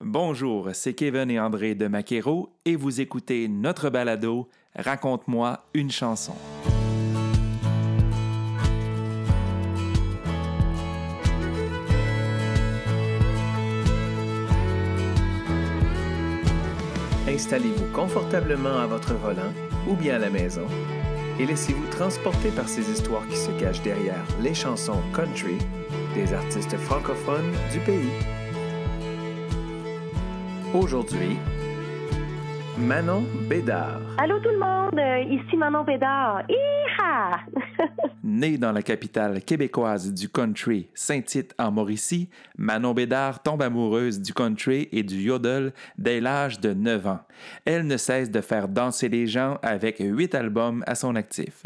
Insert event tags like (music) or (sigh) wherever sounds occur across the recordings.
Bonjour, c'est Kevin et André de Maquero et vous écoutez notre balado Raconte-moi une chanson. Installez-vous confortablement à votre volant ou bien à la maison et laissez-vous transporter par ces histoires qui se cachent derrière les chansons country des artistes francophones du pays. Aujourd'hui, Manon Bédard. Allô tout le monde, euh, ici Manon Bédard. Iha! (laughs) Née dans la capitale québécoise du country, Saint-Tite en Mauricie, Manon Bédard tombe amoureuse du country et du yodel dès l'âge de 9 ans. Elle ne cesse de faire danser les gens avec huit albums à son actif.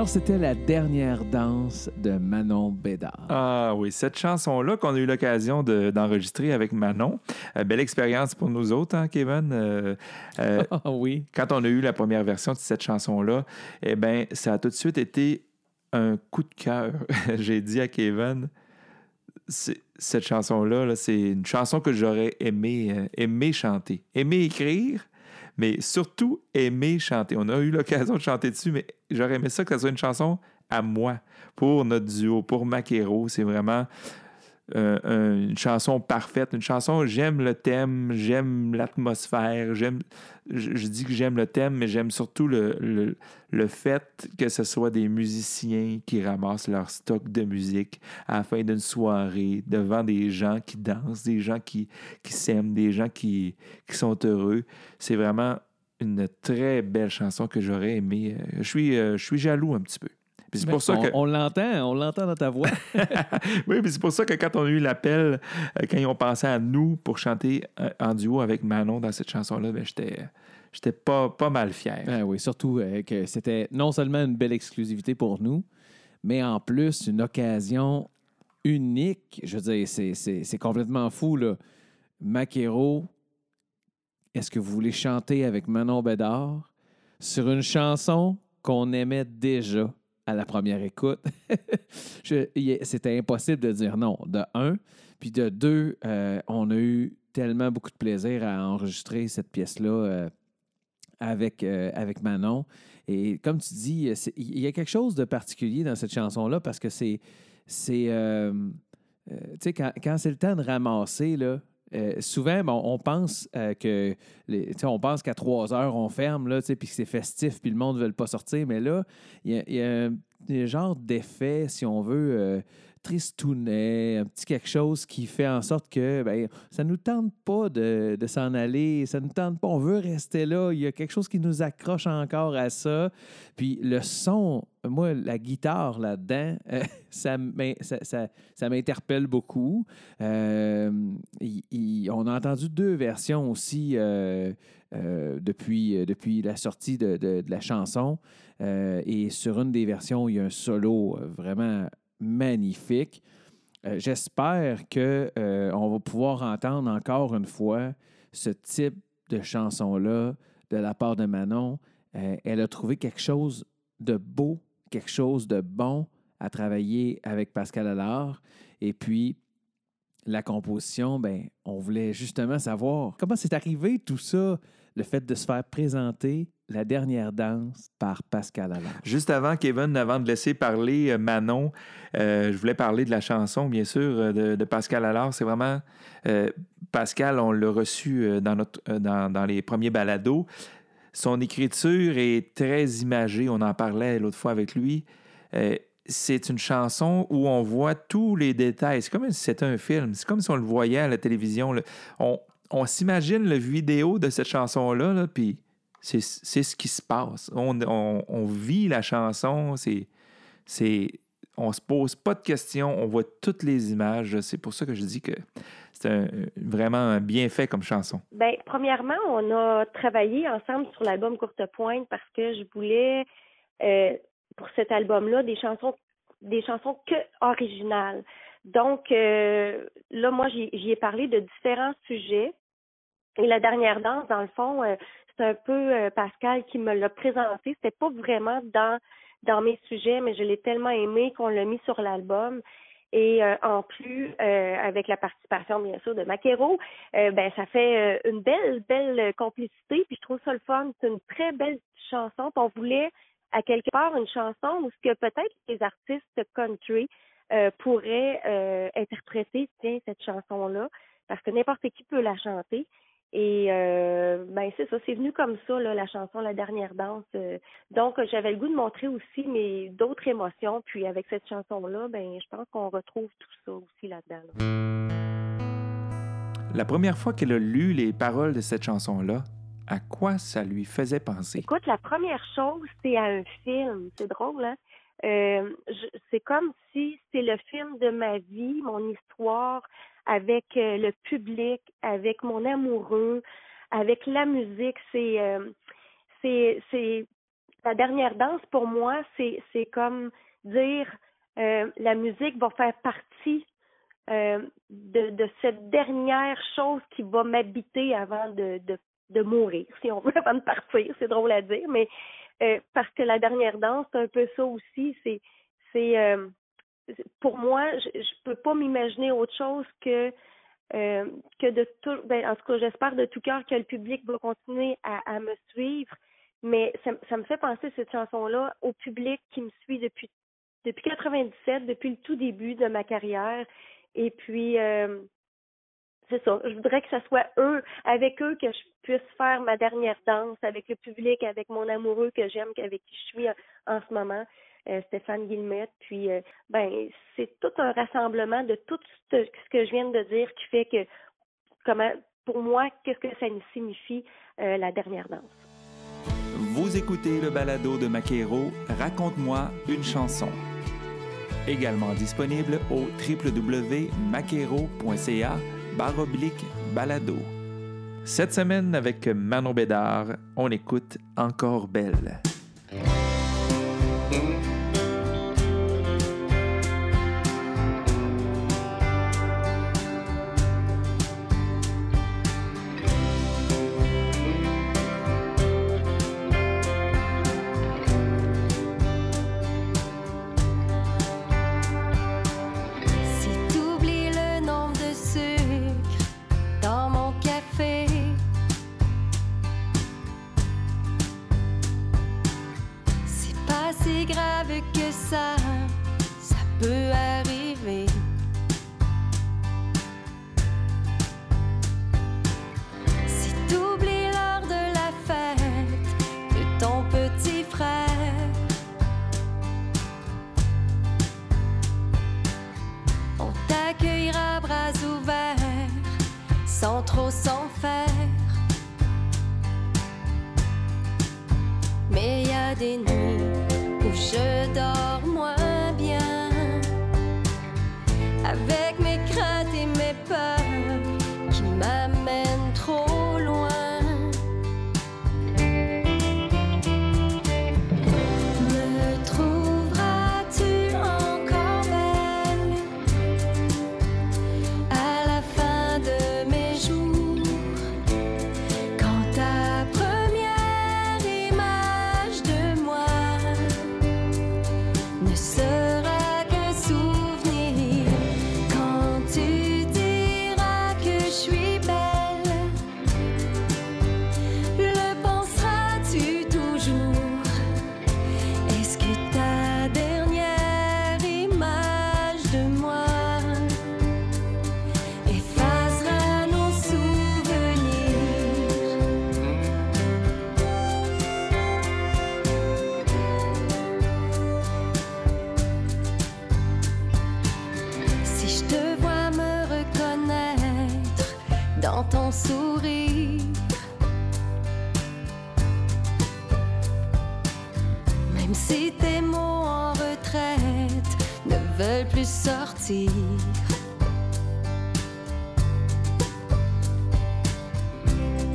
Alors, c'était la dernière danse de Manon Bédard. Ah oui, cette chanson-là qu'on a eu l'occasion de- d'enregistrer avec Manon, euh, belle expérience pour nous autres, hein, Kevin. Euh, euh, (laughs) Ah oui. quand on a eu la première version de cette chanson-là, eh bien, ça a tout de suite été un coup de cœur. (laughs) J'ai dit à Kevin, c'est- cette chanson-là, là, c'est une chanson que j'aurais aimé, aimé chanter. Aimé écrire, mais surtout aimé chanter. On a eu l'occasion de chanter dessus, mais j'aurais aimé ça que ça soit une chanson à moi, pour notre duo, pour Maquero. C'est vraiment euh, un- une chanson parfaite, une chanson, j'aime le thème, j'aime l'atmosphère, j'aime, je, dis que j'aime le thème, mais j'aime surtout le, le, le fait que ce soit des musiciens qui ramassent leur stock de musique à la fin d'une soirée devant des gens qui dansent, des gens qui, qui s'aiment, des gens qui, qui sont heureux. C'est vraiment une très belle chanson que j'aurais aimé. Euh, Je suis, euh, je suis jaloux un petit peu. Puis c'est pour ça on, que... on l'entend, on l'entend dans ta voix. (laughs) oui, mais c'est pour ça que quand on a eu l'appel, euh, quand ils ont pensé à nous pour chanter euh, en duo avec Manon dans cette chanson-là, ben, j'étais, j'étais pas, pas mal fier. Ben oui, surtout euh, que c'était non seulement une belle exclusivité pour nous, mais en plus une occasion unique. Je veux dire, c'est, c'est- c'est complètement fou, là. Maquero, est-ce que vous voulez chanter avec Manon Bédard sur une chanson qu'on aimait déjà? À la première écoute? (laughs) C'était impossible de dire non, de un. Puis de deux, euh, on a eu tellement beaucoup de plaisir à enregistrer cette pièce-là euh, avec, euh, avec Manon. Et comme tu dis, il y a quelque chose de particulier dans cette chanson-là parce que c'est. tu sais, quand, quand c'est le temps de ramasser, là, euh, souvent, on pense euh, que les- qu'à 3 heures, on ferme, là, puis que c'est festif, puis le monde ne veut pas sortir. Mais là, il y a, il y a un, il y a un genre d'effet, si on veut, euh, tristounet, un petit quelque chose qui fait en sorte que ben, ça ne nous tente pas de, s'en aller, ça ne nous tente pas, on veut rester là, il y a quelque chose qui nous accroche encore à ça. Puis le son, moi, la guitare là-dedans, (laughs) euh, ça, m'in- ça, ça- ça m'interpelle beaucoup. Euh, on a entendu deux versions aussi euh, depuis, la sortie de, la chanson. Et sur une des versions, il y a un solo vraiment magnifique. Euh, J'espère qu'on va pouvoir entendre encore une fois ce type de chanson-là de la part de Manon. Euh, elle a trouvé quelque chose de beau, quelque chose de bon à travailler avec Pascal Allard. Et puis, la composition, ben, on voulait justement savoir comment c'est arrivé tout ça, le fait de se faire présenter la dernière danse par Pascal Allard. Juste avant, Kevin, avant de laisser parler euh, Manon, euh, je voulais parler de la chanson, bien sûr, euh, de, Pascal Allard. C'est vraiment. Pascal, on l'a reçu dans, les premiers balados. Son écriture est très imagée. On en parlait l'autre fois avec lui. C'est une chanson où on voit tous les détails. C'est comme si c'était un film. C'est comme si on le voyait à la télévision. On, on s'imagine le vidéo de cette chanson-là, là, puis c'est ce qui se passe. On, on- vit la chanson, c'est, on se pose pas de questions, on voit toutes les images. C'est pour ça que je dis que c'est vraiment un bien fait comme chanson. Ben, premièrement, on a travaillé ensemble sur l'album Courte Pointe parce que je voulais, euh, pour cet album-là, des chansons, des chansons que originales. Donc, euh, là, moi, j'y ai parlé de différents sujets. Et la dernière danse, dans le fond, euh, c'est un peu euh, Pascal qui me l'a présenté. C'était pas vraiment dans dans mes sujets, mais je l'ai tellement aimé qu'on l'a mis sur l'album. Et euh, en plus, euh, avec la participation bien sûr de Maquero, euh, ben ça fait euh, une belle, belle complicité. Puis je trouve ça le fun. C'est une très belle chanson. On voulait à quelque part une chanson où ce que peut-être les artistes country euh, pourraient euh, interpréter tiens cette chanson là parce que n'importe qui peut la chanter et euh, ben c'est ça c'est venu comme ça là la chanson la dernière danse Euh, donc j'avais le goût de montrer aussi mes d'autres émotions puis avec cette chanson là ben je pense qu'on retrouve tout ça aussi là-dedans là. La première fois qu'elle a lu les paroles de cette chanson-là, à quoi ça lui faisait penser? Écoute, la première chose, c'est à un film. C'est drôle, hein? Euh, c'est comme si c'est le film de ma vie, mon histoire, avec euh, le public, avec mon amoureux, avec la musique. C'est, euh, c'est, c'est la dernière danse pour moi. C'est, c'est comme dire euh, la musique va faire partie euh, de, de cette dernière chose qui va m'habiter avant de, de, de mourir, si on veut, avant de partir. C'est drôle à dire, mais euh, parce que la dernière danse, c'est un peu ça aussi. C'est, c'est, euh, pour moi, je, je peux pas m'imaginer autre chose que euh, que de tout, ben, en tout cas, j'espère de tout cœur que le public va continuer à, me suivre. Mais ça, me fait penser cette chanson-là au public qui me suit depuis depuis 97, depuis le tout début de ma carrière. Et puis, euh, c'est ça. Je voudrais que ce soit eux, avec eux, que je puisse faire ma dernière danse avec le public, avec mon amoureux que j'aime, avec qui je suis en, en ce moment. Euh, Stéphane Guillemette. Puis, euh, ben, c'est tout un rassemblement de tout ce, que je viens de dire qui fait que, comment, pour moi, qu'est-ce que ça signifie euh, la dernière danse. Vous écoutez le balado de Maquero, Raconte-moi une chanson. Également disponible au www.maquero.ca baroblique balado. Cette semaine, avec Manon Bédard, on écoute Encore belle. Si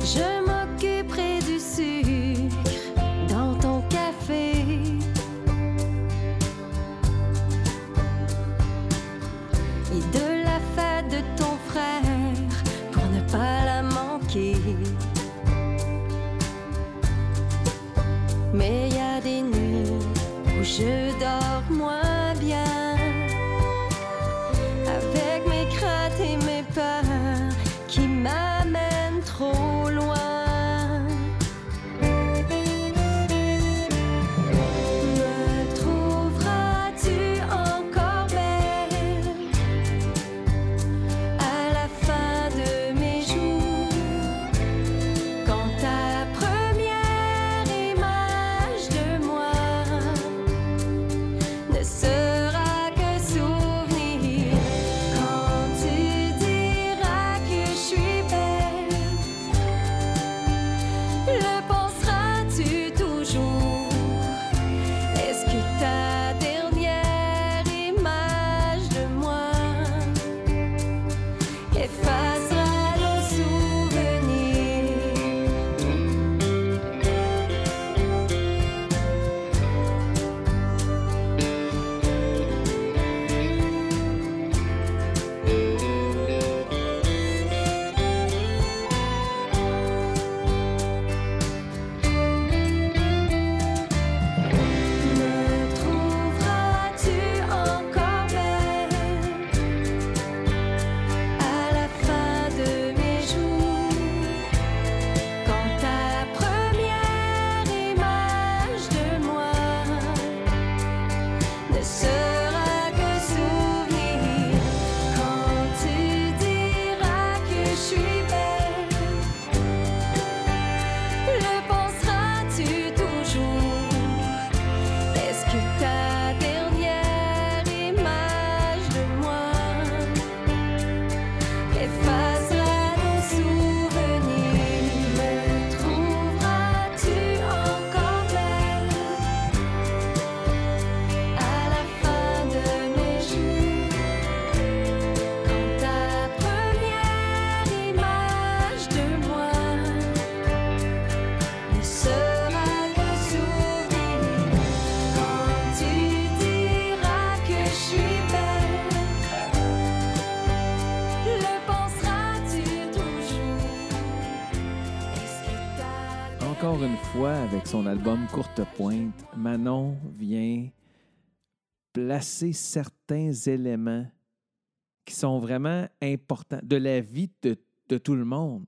Je son album Courte Pointe, Manon vient placer certains éléments qui sont vraiment importants de la vie de, tout le monde.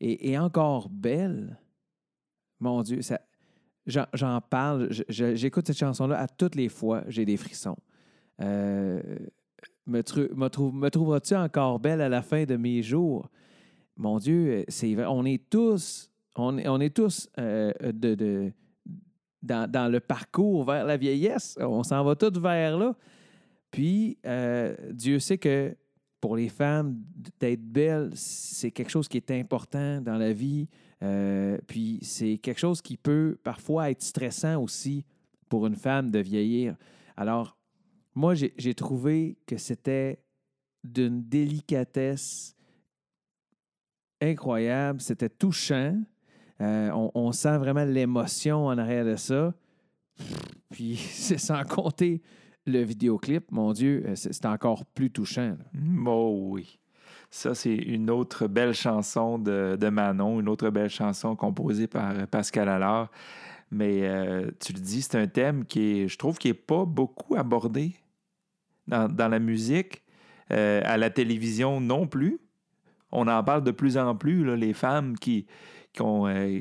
Et, encore belle, mon Dieu, ça, j'en, parle, j'écoute cette chanson-là à toutes les fois, j'ai des frissons. Euh, me, trouveras-tu encore belle à la fin de mes jours? Mon Dieu, c'est on est tous, on, est- on est tous euh, de, dans, dans le parcours vers la vieillesse. On s'en va tous vers là. Puis, euh, Dieu sait que pour les femmes, d'être belle, c'est quelque chose qui est important dans la vie. Euh, puis, c'est quelque chose qui peut parfois être stressant aussi pour une femme de vieillir. Alors, moi, j'ai trouvé que c'était d'une délicatesse incroyable. C'était touchant. Euh, on, sent vraiment l'émotion en arrière de ça. Puis, (laughs) c'est sans compter le vidéoclip, mon Dieu, euh, c'est encore plus touchant. là. Mm, Oh oui. Ça, c'est une autre belle chanson de, Manon, une autre belle chanson composée par euh, Pascal Allard. Mais tu le dis, c'est un thème qui je trouve, qui n'est pas beaucoup abordé dans, la musique, à la télévision non plus. On en parle de plus en plus, les femmes qui, qui ont, euh,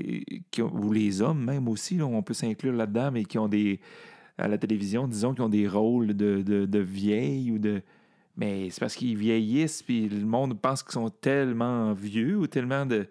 qui ont- ou les hommes même aussi, là, on peut s'inclure là-dedans, mais qui ont des, à la télévision, disons, qui ont des rôles de, de, de vieilles ou de, mais c'est parce qu'ils vieillissent, puis le monde pense qu'ils sont tellement vieux ou tellement de.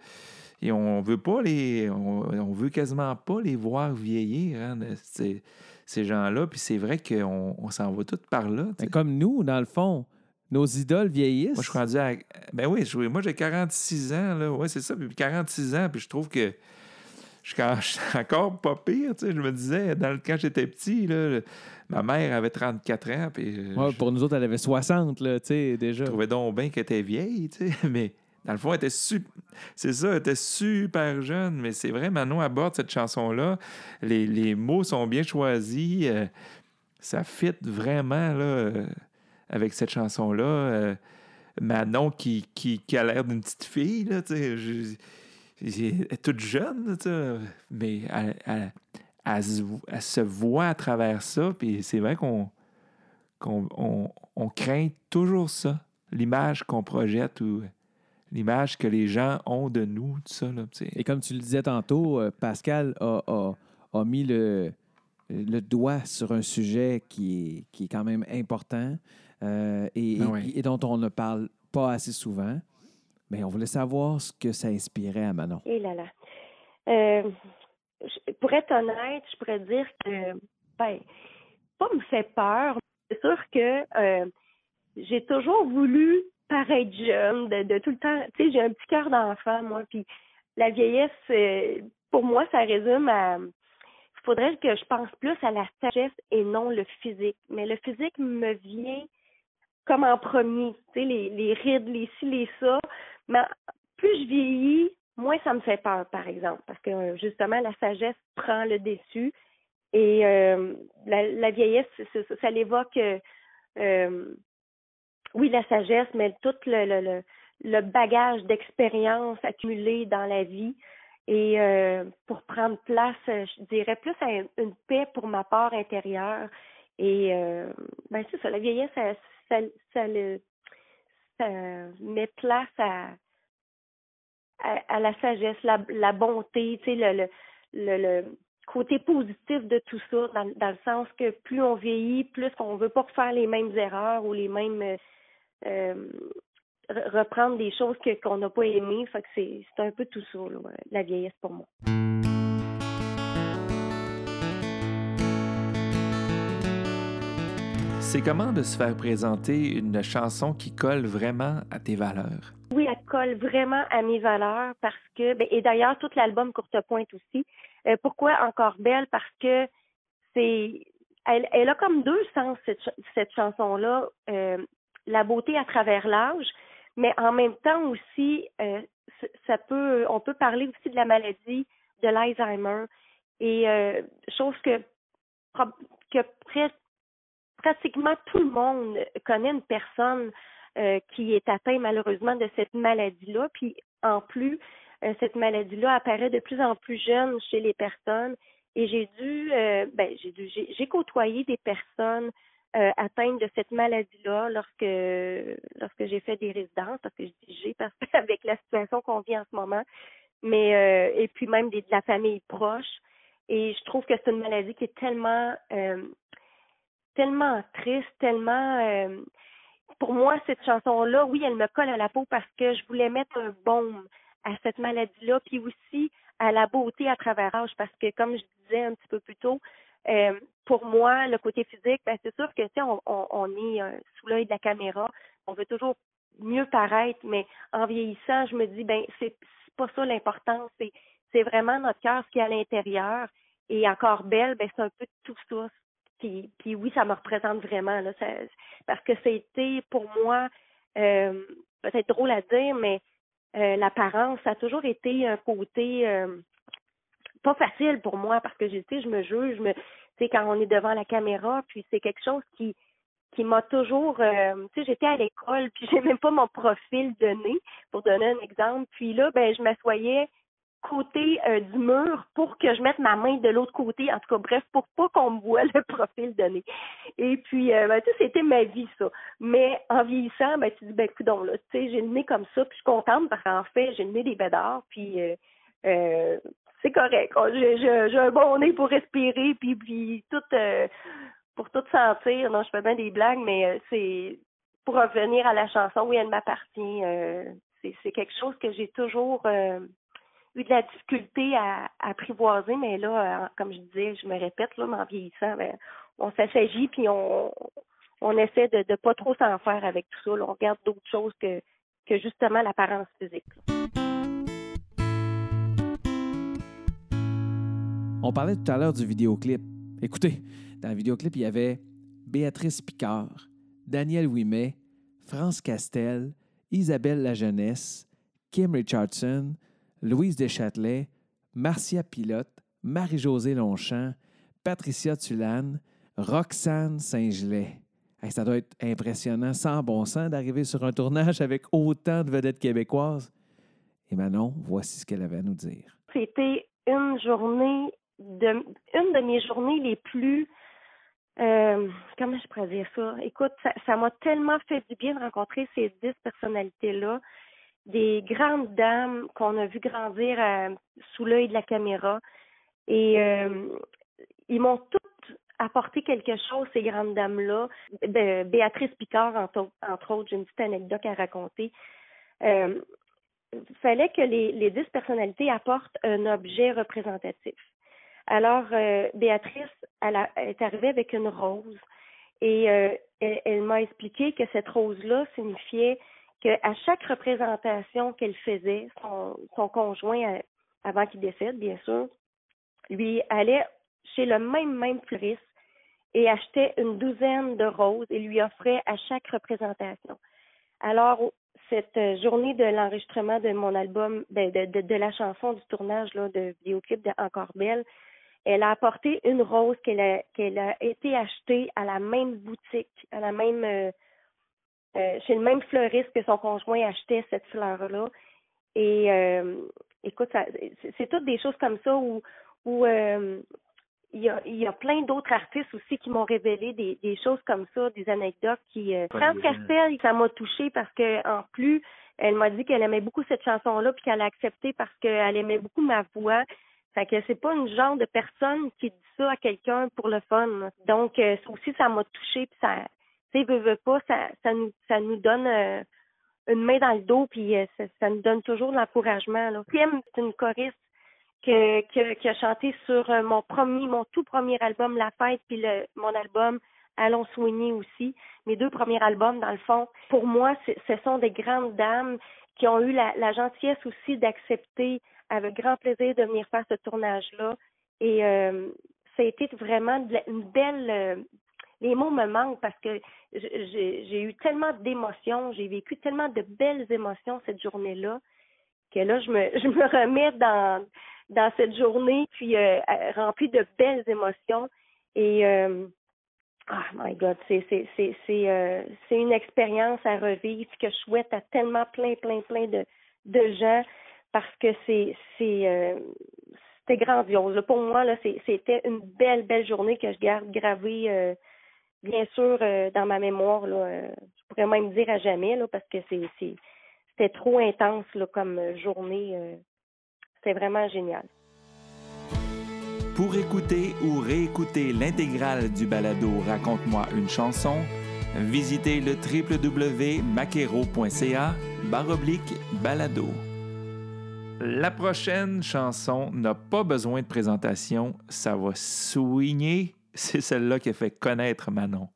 Et on veut pas les. On, on veut quasiment pas les voir vieillir, hein, ces, ces gens-là. Puis c'est vrai qu'on on s'en va tous par là. tu sais. Mais comme nous, dans le fond, nos idoles vieillissent. Moi, je suis rendu à. Ben oui, je- moi, j'ai 46 ans, là. Ouais, c'est ça. Puis 46 ans, puis je trouve que. (laughs) Je suis encore pas pire, tu sais. Je me disais, dans le- quand j'étais petit, là, ma mère avait 34 ans, puis. euh, Ouais, je- pour nous autres, elle avait 60, là, tu sais, déjà. je trouvais donc bien qu'elle était vieille, tu sais, (laughs) mais dans le fond, elle était super... C'est ça, elle était super jeune, mais c'est vrai, Manon aborde cette chanson-là. Les, les mots sont bien choisis. euh, ça fit vraiment, là, euh, avec cette chanson-là. euh, Manon qui, qui, a l'air d'une petite fille, là, Elle est toute jeune, mais elle, elle- se, voit à travers ça, puis c'est vrai qu'on on, craint toujours ça, l'image qu'on projette ou l'image que les gens ont de nous, tout ça. Là. Et comme tu le disais tantôt, euh, Pascal a, a- a mis le, le doigt sur un sujet qui est, qui est quand même important euh, et, Ben et- dont on ne parle pas assez souvent. Mais on voulait savoir ce que ça inspirait à Manon. Et là là. Euh, pour être honnête, je pourrais dire que, ben, pas me fait peur. C'est sûr que euh, j'ai toujours voulu paraître jeune, de, de tout le temps. Tu sais, j'ai un petit cœur d'enfant, moi, puis la vieillesse, pour moi, ça résume à. Il faudrait que je pense plus à la sagesse et non le physique. Mais le physique me vient comme en premier. Tu sais, les, rides, les ci, les ça. Mais plus je vieillis, moins ça me fait peur, par exemple, parce que euh, justement, la sagesse prend le dessus. Et euh, la, vieillesse, c'est- c'est- ça, l'évoque, euh, oui, la sagesse, mais tout le, le, bagage d'expérience accumulé dans la vie. Et euh, pour prendre place, euh, je dirais plus à une, paix pour ma part intérieure. Et euh, ben c'est ça, la vieillesse, ça, ça, ça, le, ça met place à, à, la sagesse, la, la bonté, tu sais, le, le, le, le côté positif de tout ça, dans, dans le sens que plus on vieillit, plus on veut pas refaire les mêmes erreurs ou les mêmes euh, reprendre des choses que qu'on n'a pas aimées. Fait que c'est un peu tout ça, là, la vieillesse pour moi. C'est comment de se faire présenter une chanson qui colle vraiment à tes valeurs? Oui, elle colle vraiment à mes valeurs parce que, ben, et d'ailleurs, tout l'album Courte Pointe aussi. Euh, pourquoi encore belle? Parce que c'est, elle, elle a comme deux sens, cette, ch- cette chanson-là. Euh, la beauté à travers l'âge, mais en même temps aussi, euh, ça peut, on peut parler aussi de la maladie de l'Alzheimer et euh, chose que, que pratiquement tout le monde connaît une personne euh, qui est atteinte malheureusement de cette maladie-là. Puis en plus, cette maladie-là apparaît de plus en plus jeune chez les personnes. Et j'ai dû, ben, j'ai dû, j'ai côtoyé des personnes euh, de cette maladie-là lorsque lorsque j'ai fait des résidences, parce que je dis j'ai parce qu'avec (laughs) la situation qu'on vit en ce moment, mais euh, et puis même des, de la famille proche. Et je trouve que c'est une maladie qui est tellement euh, tellement triste, tellement euh, pour moi, cette chanson-là, oui, elle me colle à la peau parce que je voulais mettre un baume à cette maladie-là, puis aussi à la beauté à travers âge, parce que comme je disais un petit peu plus tôt, euh, pour moi, le côté physique, ben, c'est sûr que sais, on, on, on est euh, sous l'œil de la caméra, on veut toujours mieux paraître, mais en vieillissant, je me dis ben c'est pas ça l'important, c'est c'est vraiment notre cœur ce qui est à l'intérieur. Et encore belle, ben c'est un peu tout ça. Puis, puis oui, ça me représente vraiment là, parce que c'était pour moi euh, peut-être drôle à dire, mais euh, l'apparence, ça a toujours été un côté euh, pas facile pour moi parce que tu sais, je me juge, je me, tu sais, quand on est devant la caméra, puis c'est quelque chose qui qui m'a toujours, euh, tu sais, j'étais à l'école, puis (laughs) j'ai même pas mon profil donné, pour donner un exemple. Puis là, ben, je m'assoyais côté euh, du mur pour que je mette ma main de l'autre côté. En tout cas, bref, pour pas qu'on me voit le (laughs) profil donné. Et puis, euh, ben, sais, c'était ma vie, ça. Mais en vieillissant, ben, tu dis, ben, coudonc, là, tu sais, j'ai le nez comme ça, puis je suis contente parce qu'en fait, j'ai le nez des bédards, puis euh, euh, c'est correct. Oh, J'ai un bon nez pour respirer, puis, puis tout, euh, pour tout sentir. Non, je fais bien des blagues, mais euh, c'est pour revenir à la chanson, oui, elle m'appartient. euh, c'est quelque chose que j'ai toujours euh, eu de la difficulté à, à apprivoiser, mais là, comme je disais, je me répète, là, mais en vieillissant, ben, on s'assagit puis on, on essaie de ne pas trop s'en faire avec tout ça. là. On regarde d'autres choses que, que justement l'apparence physique. là. On parlait tout à l'heure du vidéoclip. Écoutez, dans le vidéoclip, il y avait Béatrice Picard, Daniel Ouimet, France Castel, Isabelle Lajeunesse, Kim Richardson, Louise Deschâtelet, Marcia Pilote, Marie-Josée Longchamp, Patricia Tulane, Roxane Saint-Gelais. Ça doit être impressionnant, sans bon sens, d'arriver sur un tournage avec autant de vedettes québécoises. Et Manon, voici ce qu'elle avait à nous dire. C'était une journée de une de mes journées les plus euh, comment je pourrais dire ça? Écoute, ça m'a tellement fait du bien de rencontrer ces dix personnalités-là, des grandes dames qu'on a vu grandir euh, sous l'œil de la caméra. Et euh, ils m'ont toutes apporté quelque chose, ces grandes dames-là. Bé- Béatrice Picard, entre, autres- j'ai une petite anecdote à raconter. Euh, fallait que les dix personnalités apportent un objet représentatif. Alors, euh, Béatrice, est arrivée avec une rose et euh, elle, m'a expliqué que cette rose-là signifiait qu'à chaque représentation qu'elle faisait, son, conjoint, euh, avant qu'il décède, bien sûr, lui allait chez le même même fleuriste et achetait une douzaine de roses et lui offrait à chaque représentation. Alors, cette journée de l'enregistrement de mon album, ben, de, de, de la chanson du tournage là, de vidéoclip de Encore Belle, elle a apporté une rose qu'elle a, qu'elle a été achetée à la même boutique, à la même euh, euh, chez le même fleuriste que son conjoint achetait cette fleur-là. Et euh, écoute, ça, c'est, c'est toutes des choses comme ça où, où euh, il y a, il y a plein d'autres artistes aussi qui m'ont révélé des, des choses comme ça, des anecdotes qui. Euh, France Castel, ça m'a touchée parce que en plus, elle m'a dit qu'elle aimait beaucoup cette chanson-là puis qu'elle a accepté parce qu'elle aimait beaucoup ma voix. Fait que c'est pas une genre de personne qui dit ça à quelqu'un pour le fun. Donc euh, ça aussi ça m'a touchée puis ça, tu sais, veut pas, ça, ça nous, ça nous donne euh, une main dans le dos puis euh, ça, nous donne toujours l'encouragement. Là. Kim, c'est une choriste que, que, qui a chanté sur mon premier, mon tout premier album La Fête, puis le, mon album Allons soigner aussi. Mes deux premiers albums, dans le fond, pour moi, ce sont des grandes dames qui ont eu la gentillesse aussi d'accepter avec grand plaisir de venir faire ce tournage-là. Et euh, ça a été vraiment une belle. euh, les mots me manquent parce que j'ai eu tellement d'émotions, j'ai vécu tellement de belles émotions cette journée-là que là, je me, je me remets dans, dans cette journée, puis euh, remplie de belles émotions. Et, oh my God, c'est, c'est une expérience à revivre que je souhaite à tellement plein, plein, plein de, de gens. Parce que c'est c'est euh, c'était grandiose. Pour moi, c'était une belle, belle journée que je garde gravée, euh, bien sûr, euh, dans ma mémoire. Là, je pourrais même dire à jamais, là, parce que c'était trop intense là, comme journée. c'était vraiment génial. Pour écouter ou réécouter l'intégrale du balado Raconte-moi une chanson, visitez le www.maquero.ca baroblique balado. La prochaine chanson n'a pas besoin de présentation, ça va soigner. (laughs) C'est celle-là qui a fait connaître Manon.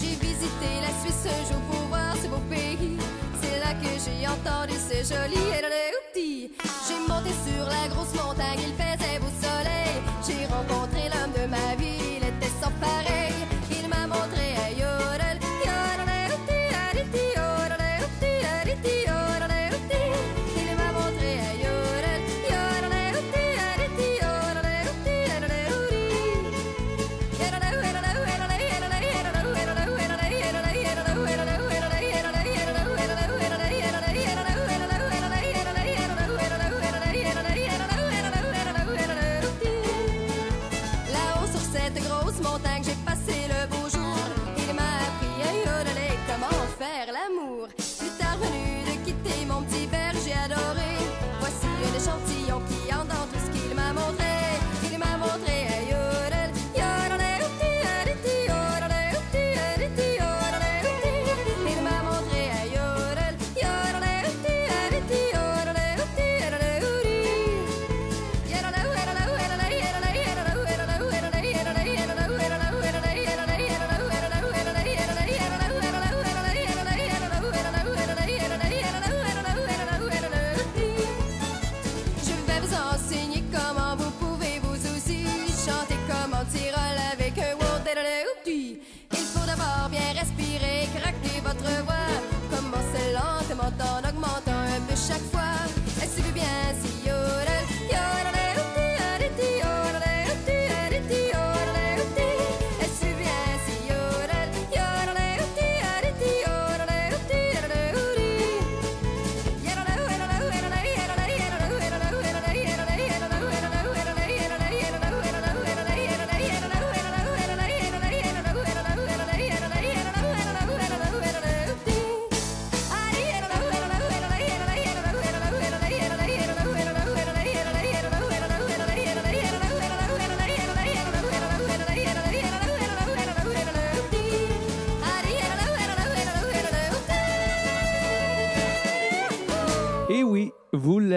J'ai visité la Suisse un jour pour voir ce beau pays. C'est là que j'ai entendu ce joli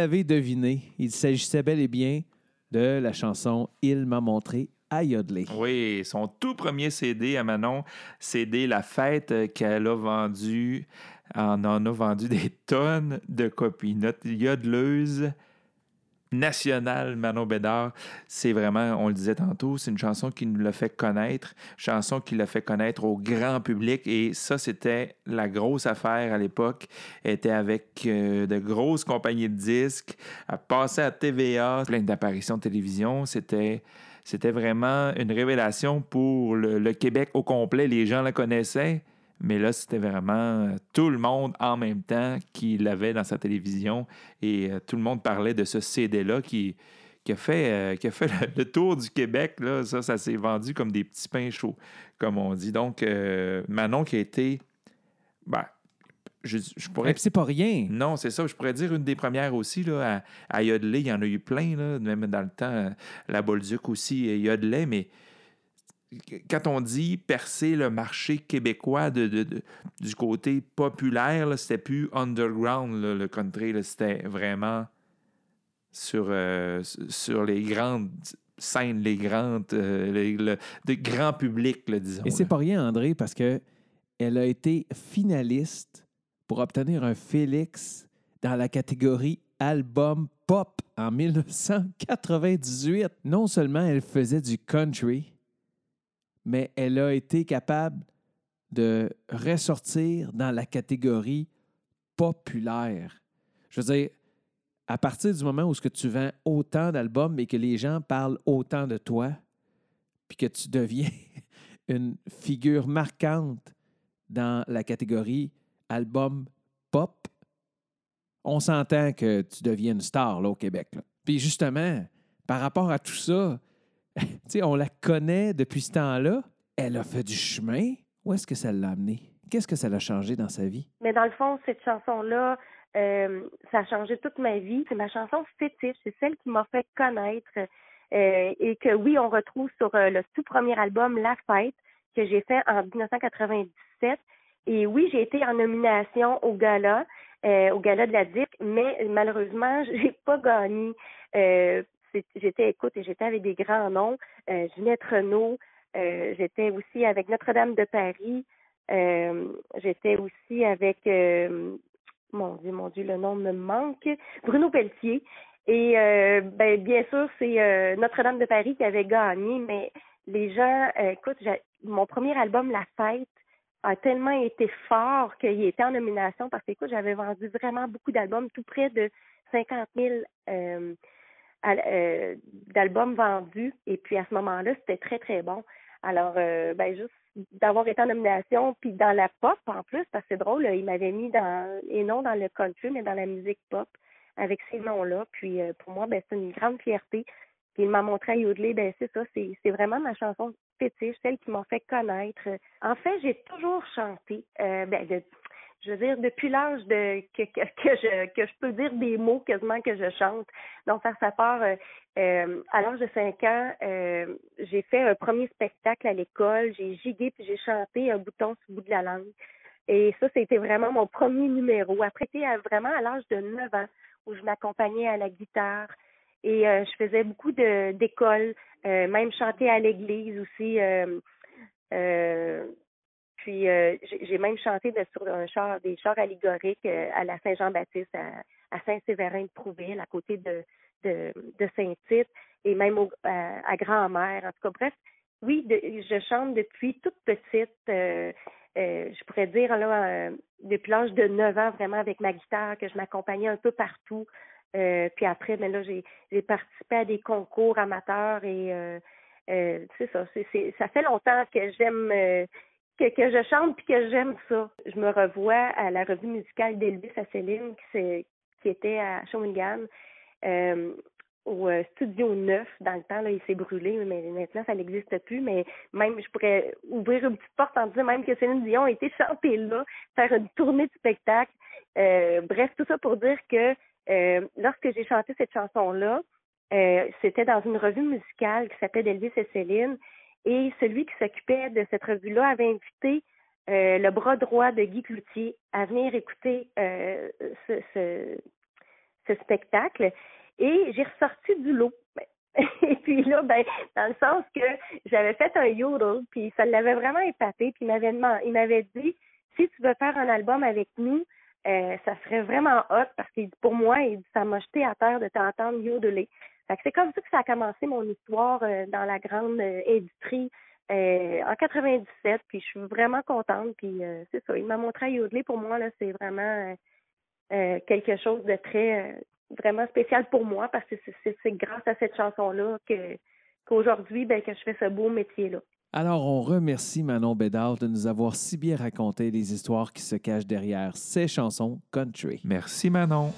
l'avez deviné, il s'agissait bel et bien de la chanson Il m'a montré à yodeler. Oui, son tout premier CD à Manon, CD La Fête qu'elle a vendu, en en a vendu des (laughs) tonnes de copies. Notre yodeleuse nationale Manon Bédard, c'est vraiment, on le disait tantôt, c'est une chanson qui nous l'a fait connaître, chanson qui l'a fait connaître au grand public et ça, c'était la grosse affaire à l'époque. Elle était avec euh, de grosses compagnies de disques, elle passait à TVA, plein d'apparitions de télévision, c'était... C'était vraiment une révélation pour le, le Québec au complet. Les gens la connaissaient, mais là, c'était vraiment euh, tout le monde en même temps qui l'avait dans sa télévision. Et euh, tout le monde parlait de ce CD-là qui, qui a fait, euh, qui a fait le, le tour du Québec. Là. Ça, ça s'est vendu comme des petits pains chauds, comme on dit. Donc, euh, Manon qui a été. Ben, je, je pourrais Et puis c'est pas rien. non, c'est ça. Je pourrais dire une des premières aussi. Là, à, à yodeler, il y en a eu plein. Là, même dans le temps, la Bolduc aussi yodelait. Mais quand on dit percer le marché québécois de, de- de- du côté populaire, c'était plus underground, là, le country. C'était vraiment sur, euh, sur les grandes scènes, les grandes, euh, les- le, de grand public, là, disons. Et c'est pas rien, André, parce que elle a été finaliste pour obtenir un Félix dans la catégorie album pop en 1998. Non seulement elle faisait du country, mais elle a été capable de ressortir dans la catégorie populaire. Je veux dire, à partir du moment où tu vends autant d'albums et que les gens parlent autant de toi, puis que tu deviens (laughs) une figure marquante dans la catégorie album pop, on s'entend que tu deviens une star là, au Québec. Puis justement, par rapport à tout ça, (laughs) on la connaît depuis ce temps-là. Elle a fait du chemin. Où est-ce que ça l'a amené? Qu'est-ce que ça l'a changé dans sa vie? Mais dans le fond, cette chanson-là, euh, ça a changé toute ma vie. C'est ma chanson fétiche. C'est celle qui m'a fait connaître euh, et que oui, on retrouve sur euh, le tout premier album La Fête que j'ai fait en 1997. Et oui, j'ai été en nomination au gala, au gala de la DIC, mais malheureusement, (laughs) j'ai pas gagné. J'étais, écoute, j'étais avec des grands noms, euh, Renault, euh, j'étais aussi avec Notre-Dame de Paris, euh, j'étais aussi avec, euh, mon Dieu, mon Dieu, le nom me manque, Bruno Pelletier. Et ben, bien sûr, c'est Notre-Dame de Paris qui avait gagné, mais les gens, écoute, mon premier album, La Fête, a tellement été fort qu'il était en nomination parce que, écoute, j'avais vendu vraiment beaucoup d'albums, tout près de 50 000 euh, al- euh, d'albums vendus. Et puis, à ce moment-là, c'était très, très bon. Alors, euh, ben, juste d'avoir été en nomination, puis dans la pop en plus, parce que c'est drôle, il m'avait mis dans, et non dans le country, mais dans la musique pop avec ces noms-là. Puis euh, pour moi, ben, c'est une grande fierté. Puis il m'a montré à yodeler, ben c'est ça, c'est, c'est vraiment ma chanson fétiche, celle qui m'a fait connaître. En fait, j'ai toujours chanté. Ben, de- je veux dire, depuis l'âge de que, que, que je que je peux dire des mots quasiment que je chante. Donc, ça, ça part euh, euh, à l'âge de 5 ans, euh, j'ai fait un premier spectacle à l'école, j'ai gigué puis j'ai chanté un bouton sur le bout de la langue. Et ça, c'était vraiment mon premier numéro. Après, c'était vraiment à l'âge de 9 ans où je m'accompagnais à la guitare et euh, je faisais beaucoup d'écoles, euh, même chanter à l'église aussi. euh, euh, puis euh, j'ai même chanté sur un char, des chars allégoriques euh, à la Saint-Jean-Baptiste, à, à Saint-Séverin de Prouville, à côté de, de, Saint-Tite, et même au, à, Grand-Mère. En tout cas, bref, oui, de- je chante depuis toute petite. euh, je pourrais dire là, depuis l'âge de 9 ans, vraiment avec ma guitare, que je m'accompagnais un peu partout. Puis après, mais là, j'ai participé à des concours amateurs et c'est ça. Ça fait longtemps que j'aime que, que je chante puis que j'aime ça. Je me revois à la revue musicale d'Elvis à Céline qui, qui était à Shawinigan. Euh, au euh, Studio 9, dans le temps, là, il s'est brûlé, mais maintenant, ça n'existe plus. Mais même, je pourrais ouvrir une petite porte en disant même que Céline Dion a été chantée là, faire une tournée de spectacle. Euh, bref, tout ça pour dire que lorsque j'ai chanté cette chanson-là, c'était dans une revue musicale qui s'appelait Elvis et Céline. Et celui qui s'occupait de cette revue-là avait invité euh, le bras droit de Guy Cloutier à venir écouter euh, ce, spectacle. Et j'ai ressorti du lot. (laughs) Et puis là, ben, dans le sens que j'avais fait un yodel, puis ça l'avait vraiment épaté, puis il m'avait dit si tu veux faire un album avec nous, euh, ça serait vraiment hot parce dit pour moi, ça m'a jeté à terre de t'entendre yodeler. Fait que c'est comme ça que ça a commencé mon histoire euh, dans la grande euh, industrie euh, en 97, puis je suis vraiment contente, puis euh, c'est ça, il m'a montré à yodeler pour moi là, c'est vraiment euh, euh, quelque chose de très euh, vraiment spécial pour moi parce que c'est- c'est c'est grâce à cette chanson-là que qu'aujourd'hui, ben, que je fais ce beau métier-là. Alors, on remercie Manon Bédard de nous avoir si bien raconté les histoires qui se cachent derrière ces chansons country. Merci Manon.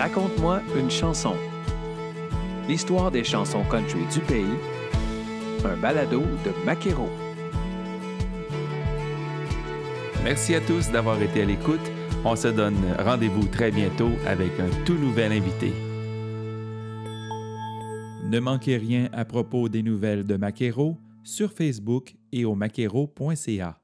Raconte-moi une chanson. L'histoire des chansons country du pays. Un balado de Maquero. Merci à tous d'avoir été à l'écoute. On se donne rendez-vous très bientôt avec un tout nouvel invité. Ne manquez rien à propos des nouvelles de Maquero sur Facebook et au maquero.ca.